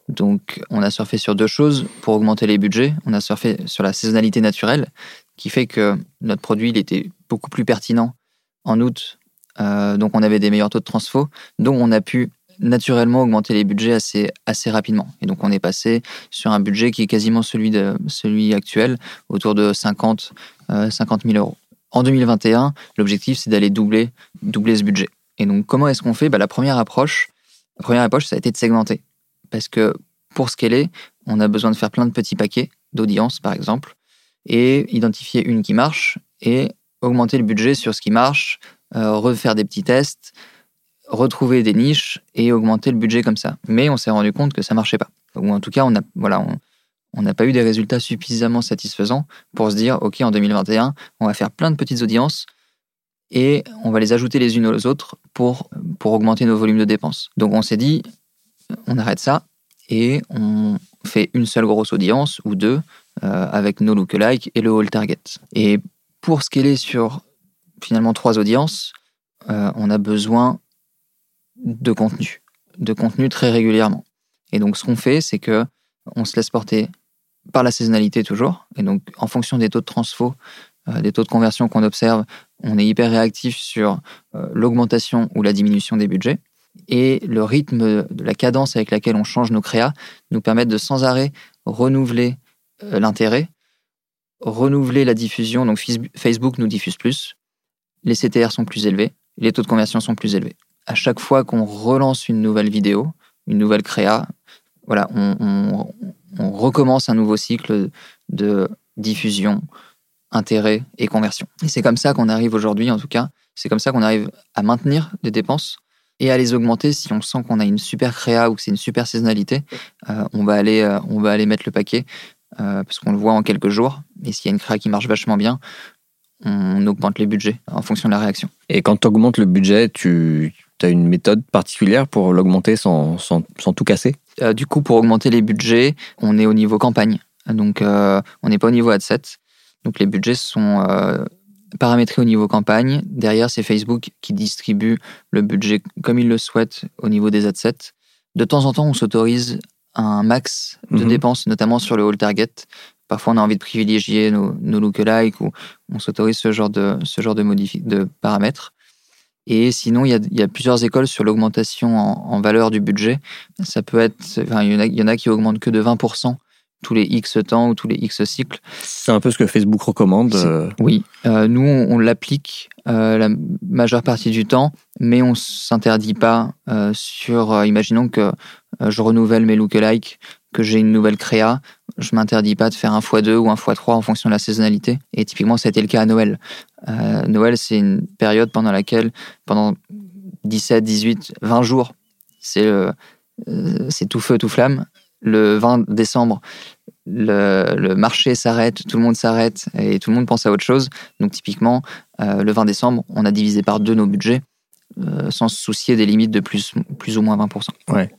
Donc, on a surfé sur deux choses pour augmenter les budgets. On a surfé sur la saisonnalité naturelle, qui fait que notre produit était beaucoup plus pertinent en août. Euh, donc, on avait des meilleurs taux de transfo. Donc, on a pu naturellement augmenter les budgets assez, assez rapidement. Et donc, on est passé sur un budget qui est quasiment celui, de, celui actuel, autour de 50, 50 000 euros. En 2021, l'objectif, c'est d'aller doubler, doubler ce budget. Et donc, comment est-ce qu'on fait? Bah, La première approche, première approche, ça a été de segmenter. Parce que pour scaler, on a besoin de faire plein de petits paquets d'audience, par exemple, et identifier une qui marche et augmenter le budget sur ce qui marche, euh, refaire des petits tests, retrouver des niches et augmenter le budget comme ça. Mais on s'est rendu compte que ça marchait pas. Ou en tout cas, on a, voilà, on n'a pas eu des résultats suffisamment satisfaisants pour se dire, OK, en 2021, on va faire plein de petites audiences, et on va les ajouter les unes aux autres pour, pour augmenter nos volumes de dépenses. Donc on s'est dit, on arrête ça et on fait une seule grosse audience ou deux euh, avec nos lookalikes et le whole target. Et pour scaler sur finalement trois audiences, euh, on a besoin de contenu, de contenu très régulièrement. Et donc ce qu'on fait, c'est que on se laisse porter par la saisonnalité toujours. Et donc en fonction des taux de transfo, euh, des taux de conversion qu'on observe, on est hyper réactif sur euh, l'augmentation ou la diminution des budgets. Et le rythme la cadence avec laquelle on change nos créas nous permet de sans arrêt renouveler euh, l'intérêt, renouveler la diffusion. Donc Facebook nous diffuse plus, les CTR sont plus élevés, les taux de conversion sont plus élevés. À chaque fois qu'on relance une nouvelle vidéo, une nouvelle créa, voilà, on recommence un nouveau cycle de diffusion, intérêt et conversion. Et c'est comme ça qu'on arrive aujourd'hui, en tout cas, c'est comme ça qu'on arrive à maintenir des dépenses et à les augmenter si on sent qu'on a une super créa ou que c'est une super saisonnalité. Euh, on, va aller, euh, on va aller mettre le paquet euh, parce qu'on le voit en quelques jours. Et s'il y a une créa qui marche vachement bien, on augmente les budgets en fonction de la réaction. Et quand tu augmentes le budget, tu as une méthode particulière pour l'augmenter sans, sans, sans, tout casser? Du coup, pour augmenter les budgets, on est au niveau campagne. Donc, on n'est pas au niveau ad set. Donc les budgets sont euh, paramétrés au niveau campagne. Derrière, c'est Facebook qui distribue le budget comme il le souhaite au niveau des adsets. De temps en temps, on s'autorise un max de mhm. dépenses, notamment sur le whole target. Parfois, on a envie de privilégier nos, nos lookalikes ou on s'autorise ce genre de, ce genre de, de paramètres. Et sinon, il y a, il y a plusieurs écoles sur l'augmentation en, en, valeur du budget. Ça peut être, enfin, il y en a, il y en a qui augmentent que de 20% tous les X temps ou tous les X cycles. C'est un peu ce que Facebook recommande. Euh. Oui, euh, nous on, l'applique euh, la majeure partie du temps, mais on s'interdit pas sur. imaginons que je renouvelle mes lookalikes, que j'ai une nouvelle créa, je m'interdis pas de faire un x2 ou un x3 en fonction de la saisonnalité. Et typiquement, ça a été le cas à Noël. Noël, c'est une période pendant laquelle, pendant 17, 18, 20 jours, c'est c'est tout feu, tout flamme le 20 décembre, le, marché s'arrête, tout le monde s'arrête et tout le monde pense à autre chose. Donc typiquement, euh, le 20 décembre, on a divisé par deux nos budgets euh, sans se soucier des limites de plus, plus ou moins 20%. Ouais.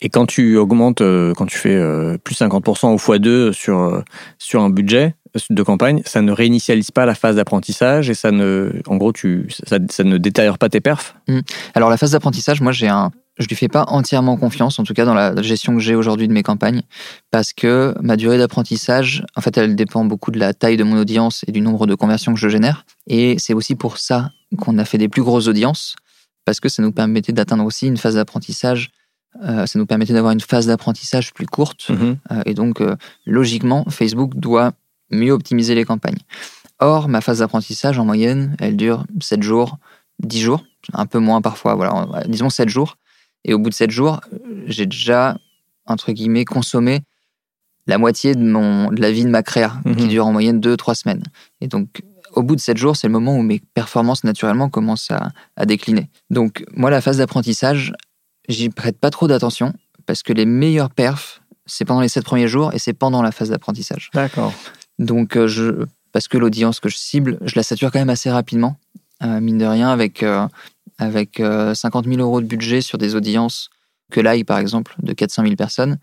Et quand tu augmentes, euh, quand tu fais plus 50% ou x2 sur, sur un budget de campagne, ça ne réinitialise pas la phase d'apprentissage et ça ne, en gros, tu, ça, ça ne détériore pas tes perfs? Mmh. Alors la phase d'apprentissage, moi j'ai un, je lui fais pas entièrement confiance, en tout cas dans la gestion que j'ai aujourd'hui de mes campagnes, parce que ma durée d'apprentissage, en fait, elle dépend beaucoup de la taille de mon audience et du nombre de conversions que je génère. Et c'est aussi pour ça qu'on a fait des plus grosses audiences, parce que ça nous permettait d'atteindre aussi une phase d'apprentissage. Euh, ça nous permettait d'avoir une phase d'apprentissage plus courte. Mm-hmm. Euh, et donc, euh, logiquement, Facebook doit mieux optimiser les campagnes. Or, ma phase d'apprentissage, en moyenne, elle dure 7 jours, 10 jours, un peu moins parfois, voilà, disons 7 jours. Et au bout de sept jours, j'ai déjà, entre guillemets, consommé la moitié de, mon, de la vie de ma créa, qui mhm. dure en moyenne deux, trois semaines. Et donc, au bout de sept jours, c'est le moment où mes performances naturellement commencent à, à décliner. Donc, moi, la phase d'apprentissage, j'y prête pas trop d'attention parce que les meilleurs perfs c'est pendant les sept premiers jours et c'est pendant la phase d'apprentissage. D'accord. Donc, euh, je, parce que l'audience que je cible, je la sature quand même assez rapidement, euh, mine de rien, avec, euh, avec 50 000 euros de budget sur des audiences que Live, par exemple, de 400 000 personnes.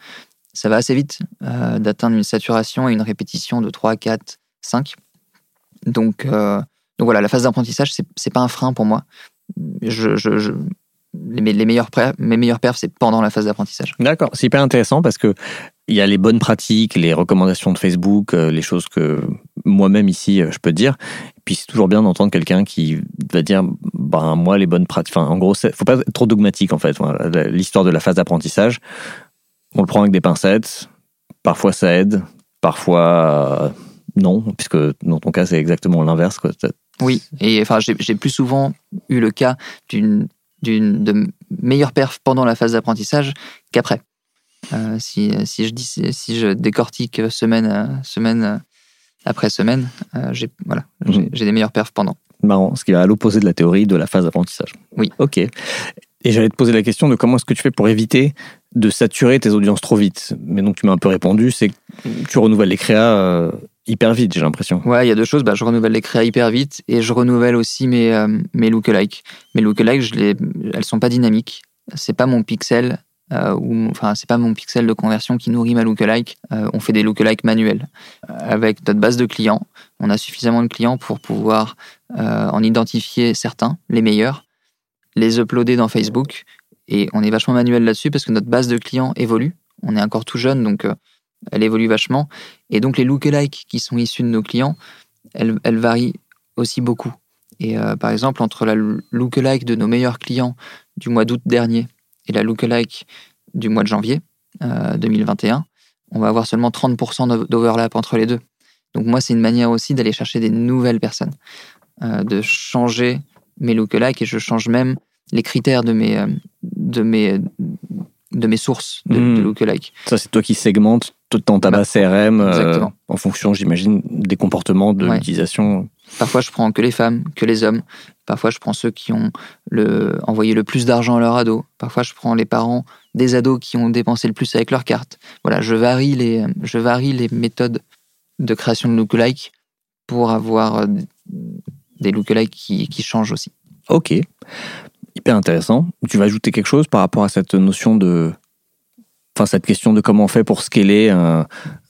Ça va assez vite d'atteindre une saturation et une répétition de 3, 4, 5. Donc, donc voilà, la phase d'apprentissage, c'est, c'est pas un frein pour moi. Les, meilleurs mes meilleurs perfs, c'est pendant la phase d'apprentissage. D'accord, c'est hyper intéressant parce que il y a les bonnes pratiques, les recommandations de Facebook, euh, les choses que moi-même ici euh, je peux dire. Puis c'est toujours bien d'entendre quelqu'un qui va dire, ben moi les bonnes pratiques. Enfin, en gros, faut pas être trop dogmatique en fait. L'histoire de la phase d'apprentissage, on le prend avec des pincettes. Parfois ça aide, parfois euh, non, puisque dans ton cas c'est exactement l'inverse. Oui, et enfin j'ai plus souvent eu le cas d'une d'une de meilleure perf pendant la phase d'apprentissage qu'après. Euh, si, si, je dis, si je décortique semaine, semaine après semaine, euh, j'ai voilà, mhm. j'ai des meilleures perfs pendant. Marrant, ce qui va à l'opposé de la théorie de la phase d'apprentissage. Oui. Ok. Et j'allais te poser la question de comment est-ce que tu fais pour éviter de saturer tes audiences trop vite? Mais donc tu m'as un peu répondu, c'est que tu renouvelles les créas euh, hyper vite, j'ai l'impression. Ouais, il y a deux choses. Bah, je renouvelle les créas hyper vite et je renouvelle aussi mes, euh, mes lookalikes. Mes lookalikes, je les, elles sont pas dynamiques. C'est pas mon pixel. Euh, enfin, c'est pas mon pixel de conversion qui nourrit ma lookalike. Euh, on fait des lookalikes manuels. Avec notre base de clients, on a suffisamment de clients pour pouvoir euh, en identifier certains, les meilleurs, les uploader dans Facebook. Et on est vachement manuel là-dessus parce que notre base de clients évolue. On est encore tout jeune, donc elle évolue vachement. Et donc les lookalikes qui sont issus de nos clients, elles, varient aussi beaucoup. Et euh, par exemple, entre la lookalike de nos meilleurs clients du mois d'août dernier et la lookalike du mois de janvier 2021, euh, on va avoir seulement 30% d'overlap entre les deux. Donc moi, c'est une manière aussi d'aller chercher des nouvelles personnes, euh, de changer mes lookalikes et je change même les critères de mes, de mes, de mes sources de, mmh. lookalike. Ça, c'est toi qui segmentes dans ta base CRM euh, en fonction, j'imagine, des comportements de l'utilisation. Parfois, je prends que les femmes, que les hommes. Parfois, je prends ceux qui ont envoyé le plus d'argent à leur ado. Parfois, je prends les parents des ados qui ont dépensé le plus avec leur carte. Voilà, je varie les, je varie les méthodes de création de lookalike pour avoir euh, des lookalikes qui, qui changent aussi. Ok, hyper intéressant. Tu vas ajouter quelque chose par rapport à cette notion de enfin, cette question de comment on fait pour scaler euh,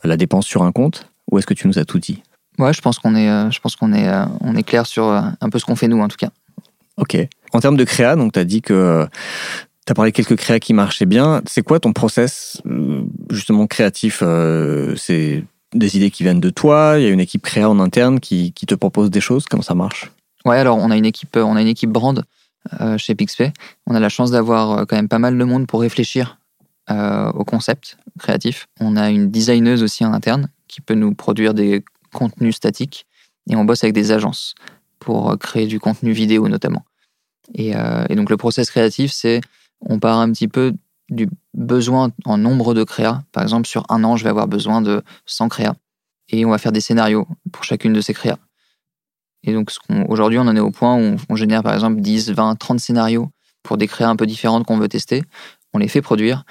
la dépense sur un compte? Ou est-ce que tu nous as tout dit? Ouais, je pense qu'on est, euh, je pense qu'on est, euh, on est clair sur un peu ce qu'on fait nous en tout cas. Ok. En termes de créa, donc tu as dit que tu as parlé de quelques créas qui marchaient bien. C'est quoi ton process justement créatif C'est des idées qui viennent de toi? Il y a une équipe créa en interne qui, qui te propose des choses? Comment ça marche? Ouais, alors on a une équipe, on a une équipe brand chez Pixpay. On a la chance d'avoir quand même pas mal de monde pour réfléchir euh, au concept créatif. On a une designeuse aussi en interne qui peut nous produire des contenus statiques et on bosse avec des agences pour créer du contenu vidéo notamment. Et, euh, donc le process créatif, c'est on part un petit peu du besoin en nombre de créas. Par exemple, sur un an, je vais avoir besoin de 100 créas. Et on va faire des scénarios pour chacune de ces créas. Et donc aujourd'hui, on en est au point où on, génère par exemple 10, 20, 30 scénarios pour des créas un peu différentes qu'on veut tester. On les fait produire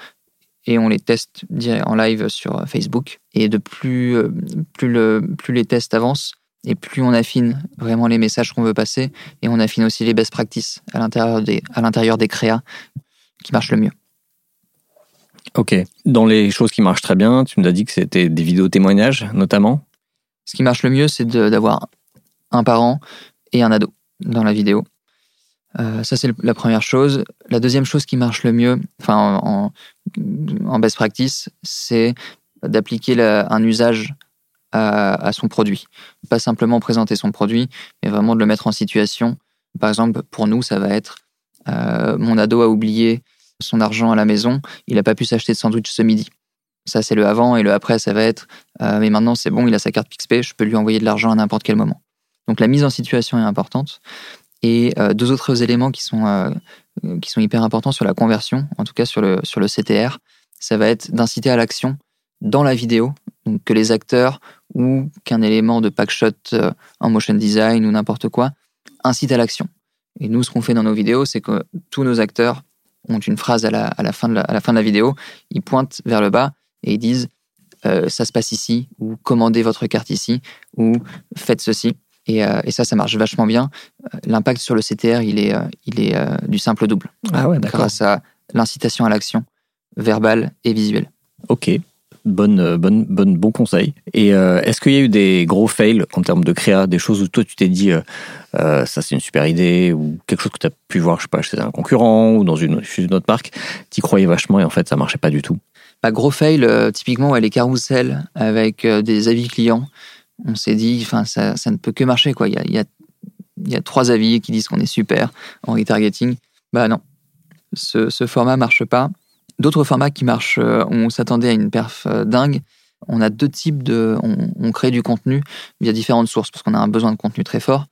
et on les teste en live sur Facebook. Et de plus, euh, plus, le, plus les tests avancent, et plus on affine vraiment les messages qu'on veut passer, et on affine aussi les best practices à l'intérieur des, à l'intérieur des créas qui marchent le mieux. Ok. Dans les choses qui marchent très bien, tu nous as dit que c'était des vidéos témoignages, notamment. Ce qui marche le mieux, c'est d'avoir un parent et un ado dans la vidéo. Euh, ça, c'est la première chose. La deuxième chose qui marche le mieux, enfin, en, en best practice, c'est d'appliquer un usage à, son produit. Pas simplement présenter son produit, mais vraiment de le mettre en situation. Par exemple, pour nous, ça va être euh, mon ado a oublié son argent à la maison, il n'a pas pu s'acheter de sandwich ce midi. Ça, c'est le avant et le après, ça va être euh, mais maintenant, c'est bon, il a sa carte PixPay, je peux lui envoyer de l'argent à n'importe quel moment. Donc la mise en situation est importante. Et euh, deux autres éléments qui sont, euh, qui sont hyper importants sur la conversion, en tout cas sur le, CTR, ça va être d'inciter à l'action dans la vidéo, donc que les acteurs ou qu'un élément de packshot euh, en motion design ou n'importe quoi incite à l'action. Et nous, ce qu'on fait dans nos vidéos, c'est que tous nos acteurs ont une phrase à la, fin, de la, vidéo, ils pointent vers le bas et ils disent ça se passe ici, ou commandez votre carte ici, ou faites ceci. Et, euh, et ça, ça marche vachement bien. L'impact sur le CTR, il est, euh, il est euh, du simple au double, Ah ouais, d'accord. grâce à l'incitation à l'action verbale et visuelle. Ok. Bonne, bonne, bonne, bon conseil. Et euh, est-ce qu'il y a eu des gros fails en termes de créa, des choses où toi tu t'es dit euh, ça c'est une super idée ou quelque chose que tu as pu voir, je sais pas, chez un concurrent ou dans une, chez une autre marque, t'y croyais vachement et en fait ça marchait pas du tout? Bah, gros fail, euh, typiquement, ouais, les carousels avec des avis clients. On s'est dit, enfin, ça, ne peut que marcher, quoi. Il y a, y a, trois avis qui disent qu'on est super en retargeting. Bah non, ce, ce format marche pas. D'autres formats qui marchent, euh, on s'attendait à une perf euh, dingue. On a deux types de, on, crée du contenu via différentes sources parce qu'on a un besoin de contenu très fort.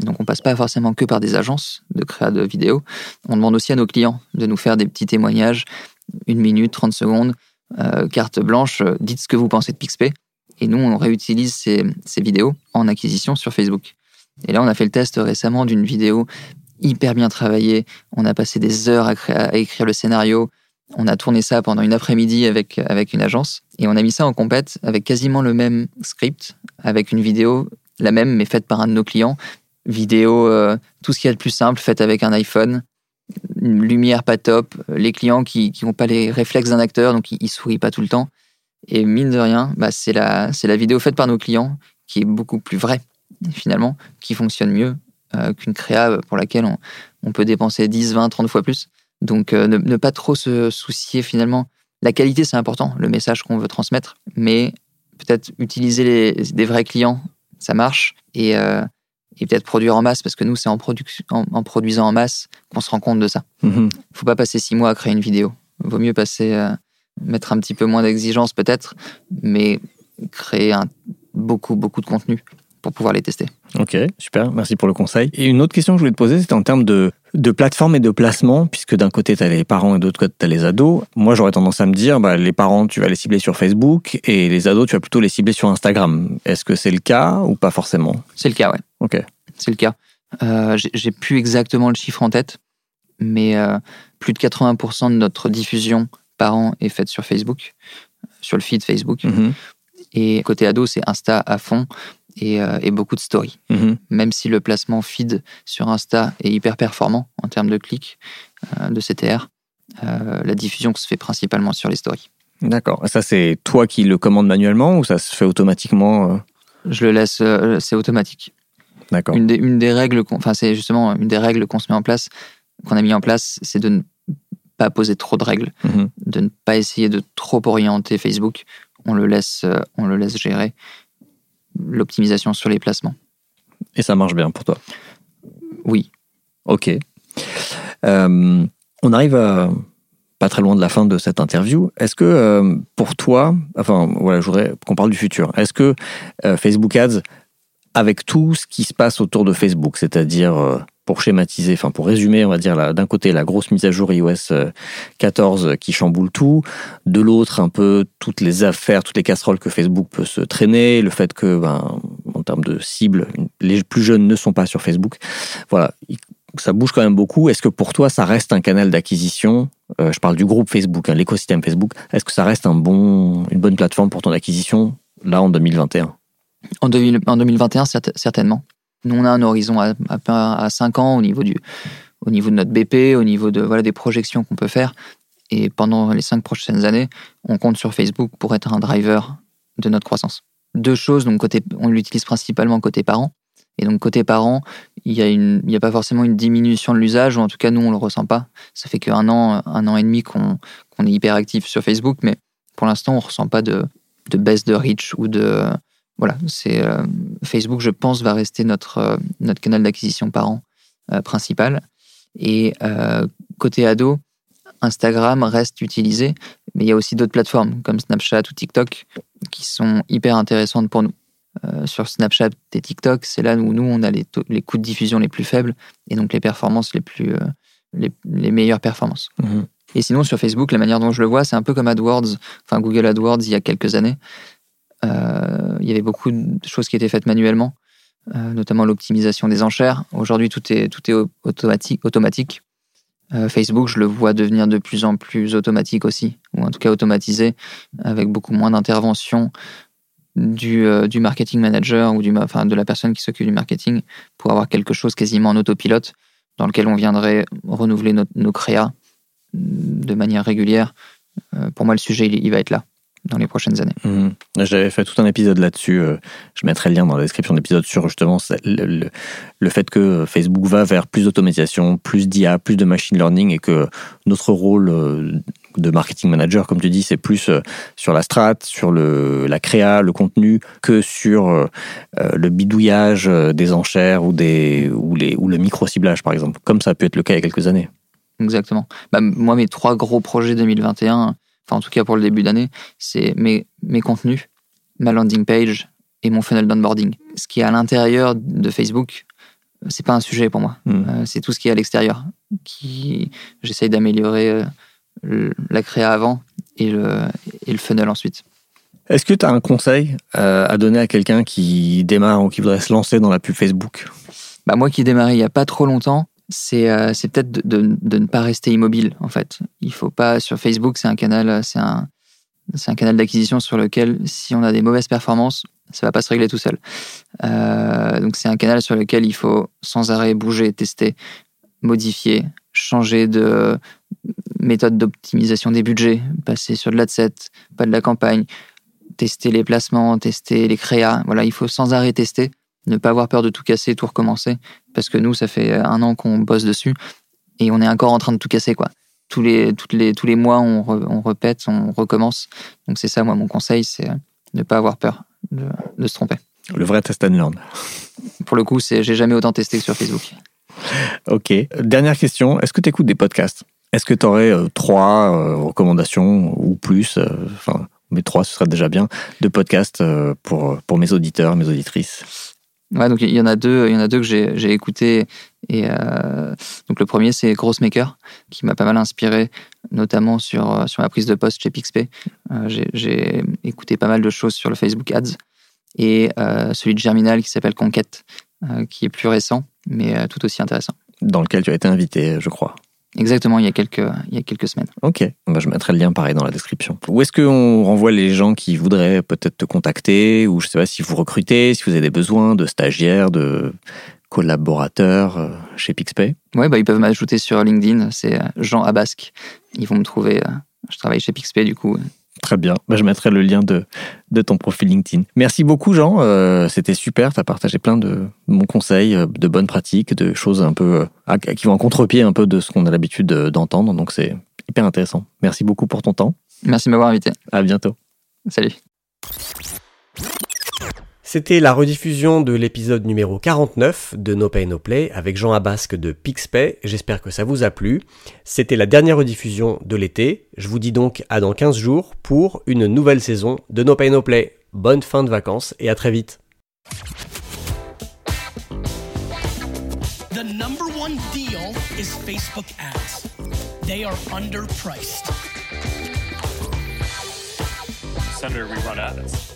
Donc on passe pas forcément que par des agences de créa de vidéos. On demande aussi à nos clients de nous faire des petits témoignages, une minute, 30 secondes, euh, carte blanche, dites ce que vous pensez de Pixpay. Et nous, on réutilise ces, vidéos en acquisition sur Facebook. Et là, on a fait le test récemment d'une vidéo hyper bien travaillée. On a passé des heures à écrire le scénario. On a tourné ça pendant une après-midi avec, avec une agence. Et on a mis ça en compète avec quasiment le même script, avec une vidéo, la même, mais faite par un de nos clients. Vidéo, euh, tout ce qu'il y a de plus simple, faite avec un iPhone. Une lumière pas top. Les clients qui n'ont pas les réflexes d'un acteur, donc ils, ils sourient pas tout le temps. Et mine de rien, bah, c'est la, c'est la vidéo faite par nos clients qui est beaucoup plus vraie, finalement, qui fonctionne mieux euh, qu'une créa pour laquelle on, on peut dépenser 10, 20, 30 fois plus. Donc euh, ne, ne pas trop se soucier finalement. La qualité, c'est important, le message qu'on veut transmettre, mais peut-être utiliser les, des vrais clients, ça marche, et, euh, et peut-être produire en masse, parce que nous, c'est en, production- en, en produisant en masse qu'on se rend compte de ça. Mhm. faut pas passer six mois à créer une vidéo. Vaut mieux passer, mettre un petit peu moins d'exigence peut-être, mais créer un, beaucoup, beaucoup de contenu pour pouvoir les tester. Ok, super, merci pour le conseil. Et une autre question que je voulais te poser, c'était en termes de, de plateforme et de placement, puisque d'un côté, tu as les parents et de l'autre côté, tu as les ados. Moi, j'aurais tendance à me dire, bah, les parents, tu vas les cibler sur Facebook, et les ados, tu vas plutôt les cibler sur Instagram. Est-ce que c'est le cas ou pas forcément? C'est le cas, ouais. Ok. C'est le cas. Euh, j'ai- J'ai plus exactement le chiffre en tête, mais euh, plus de 80% de notre diffusion par an est faite sur Facebook, sur le feed Facebook. Mhm, Et côté ado, c'est Insta à fond et, euh, et beaucoup de stories. mhm. même si le placement feed sur Insta est hyper performant en termes de clics, euh, de CTR, euh, la diffusion se fait principalement sur les stories. D'accord. Ça, c'est toi qui le commandes manuellement ou ça se fait automatiquement euh Je le laisse, euh, c'est automatique. D'accord. Une des, une des règles, qu'on- enfin c'est justement une des règles qu'on se met en place, qu'on a mis en place, c'est de ne pas poser trop de règles, Mhm. de ne pas essayer de trop orienter Facebook. On le laisse, euh, on le laisse gérer l'optimisation sur les placements. Et ça marche bien pour toi? Oui, Ok. Euh, on arrive à pas très loin de la fin de cette interview. Est-ce que euh, pour toi, enfin voilà, je voudrais qu'on parle du futur. Est-ce que euh, Facebook Ads, avec tout ce qui se passe autour de Facebook, c'est-à-dire pour schématiser, enfin pour résumer, on va dire d'un côté la grosse mise à jour iOS euh, 14 qui chamboule tout, de l'autre un peu toutes les affaires, toutes les casseroles que Facebook peut se traîner, le fait que ben, en termes de cible, les plus jeunes ne sont pas sur Facebook. Voilà, ça bouge quand même beaucoup. Est-ce que pour toi, ça reste un canal d'acquisition? Euh, Je parle du groupe Facebook, hein, l'écosystème Facebook. Est-ce que ça reste un bon, une bonne plateforme pour ton acquisition là en 2021 En, 2000 en 2021, certes- certainement. Nous, on a un horizon à, à, à 5 ans au niveau, de notre BP, au niveau de, voilà, des projections qu'on peut faire. Et pendant les 5 prochaines années, on compte sur Facebook pour être un driver de notre croissance. Deux choses, donc côté, on l'utilise principalement côté parents. Et donc côté parents, il n'y a, a pas forcément une diminution de l'usage, ou en tout cas nous, on ne le ressent pas. Ça fait qu'un an, un an et demi qu'on qu'on est hyper actif sur Facebook, mais pour l'instant, on ne ressent pas de, de baisse de reach ou de, voilà, c'est euh, Facebook, je pense, va rester notre, euh, notre canal d'acquisition par an euh, principal. Et euh, côté ado, Instagram reste utilisé, mais il y a aussi d'autres plateformes comme Snapchat ou TikTok qui sont hyper intéressantes pour nous. Sur Snapchat et TikTok, c'est là où nous, on a les, taux- les coûts de diffusion les plus faibles et donc les performances les plus, les, les meilleures performances. Et sinon, sur Facebook, la manière dont je le vois, c'est un peu comme AdWords, enfin Google AdWords il y a quelques années. Euh, il y avait beaucoup de choses qui étaient faites manuellement, euh, notamment l'optimisation des enchères. Aujourd'hui, tout est, tout est au- automatique. Euh, Facebook, je le vois devenir de plus en plus automatique aussi, ou en tout cas automatisé, avec beaucoup moins d'intervention du, du marketing manager ou du, enfin, de la personne qui s'occupe du marketing pour avoir quelque chose quasiment en autopilote dans lequel on viendrait renouveler nos, nos créas de manière régulière. Pour moi, le sujet, il va être là dans les prochaines années. Mhm. J'avais fait tout un épisode là-dessus. euh, Je mettrai le lien dans la description de l'épisode sur justement le, le- le fait que Facebook va vers plus d'automatisation, plus d'IA, plus de machine learning et que notre rôle euh, de marketing manager, comme tu dis, c'est plus euh, sur la strat, sur le, la créa, le contenu, que sur le bidouillage des enchères ou, des, ou, les, ou le micro-ciblage, par exemple, comme ça a pu être le cas il y a quelques années. Exactement. Bah, moi, mes trois gros projets 2021, enfin en tout cas pour le début d'année, c'est mes, mes contenus, ma landing page et mon funnel d'onboarding. Ce qui est à l'intérieur de Facebook, c'est pas un sujet pour moi. Mm. Euh, c'est tout ce qui est à l'extérieur. Qui j'essaye d'améliorer euh, le- la créa avant et le, et le funnel ensuite. Est-ce que tu as un conseil euh, à donner à quelqu'un qui démarre ou qui voudrait se lancer dans la pub Facebook? Bah, moi qui ai démarré il y a pas trop longtemps, c'est euh, c'est peut-être de, ne pas rester immobile en fait. Il faut pas sur Facebook, c'est un canal, c'est un un canal d'acquisition sur lequel si on a des mauvaises performances, ça va pas se régler tout seul. Euh, donc c'est un canal sur lequel il faut sans arrêt bouger, tester, modifier, changer de méthode d'optimisation des budgets, passer sur de l'adset, pas de la campagne, tester les placements, tester les créas. Voilà, il faut sans arrêt tester, ne pas avoir peur de tout casser, tout recommencer, parce que nous, ça fait un an qu'on bosse dessus et on est encore en train de tout casser, quoi. Tous les, toutes les, tous les mois, on, re- on répète, on recommence. Donc c'est ça, moi, mon conseil, c'est ne pas avoir peur de, de se tromper. Le vrai test and learn. Pour le coup, c'est j'ai jamais autant testé que sur Facebook. Ok. Dernière question. Est-ce que tu écoutes des podcasts? Est-ce que tu aurais trois euh, recommandations ou plus euh, Enfin, mais trois, ce serait déjà bien, de podcasts euh, pour, pour mes auditeurs, mes auditrices? Donc il y en a deux, il y en a deux que j'ai écouté et euh, donc le premier c'est Grossmaker qui m'a pas mal inspiré, notamment sur euh, sur la prise de poste chez Pixpay. Euh, j'ai- écouté pas mal de choses sur le Facebook Ads et celui de Germinal qui s'appelle Conquête, qui est plus récent mais tout aussi intéressant. Dans lequel tu as été invité, je crois. Exactement, il y a quelques il y a quelques semaines. Ok, bah, je mettrai le lien pareil dans la description. Où est-ce qu'on renvoie les gens qui voudraient peut-être te contacter Ou je sais pas si vous recrutez, si vous avez des besoins de stagiaires, de collaborateurs euh, chez Pixpay? Ouais, bah ils peuvent m'ajouter sur LinkedIn, c'est euh, Jean Abasque. Ils vont me trouver. euh, je travaille chez Pixpay du coup. Très bien, Bah, je mettrai le lien de, de ton profil LinkedIn. Merci beaucoup Jean, Euh, c'était super, tu as partagé plein de bons conseils, euh, de bonnes pratiques, de choses un peu euh, qui vont en contre-pied un peu de ce qu'on a l'habitude de- d'entendre, donc c'est hyper intéressant. Merci beaucoup pour ton temps, Merci de m'avoir invité. à bientôt. Salut. C'était la rediffusion de l'épisode numéro 49 de No Pay No Play avec Jean Abasque de Pixpay. J'espère que ça vous a plu. C'était la dernière rediffusion de l'été. Je vous dis donc à dans 15 jours pour une nouvelle saison de No Pay No Play. Bonne fin de vacances et à très vite. The number one deal is Facebook ads. They are underpriced. Senator, we run ads.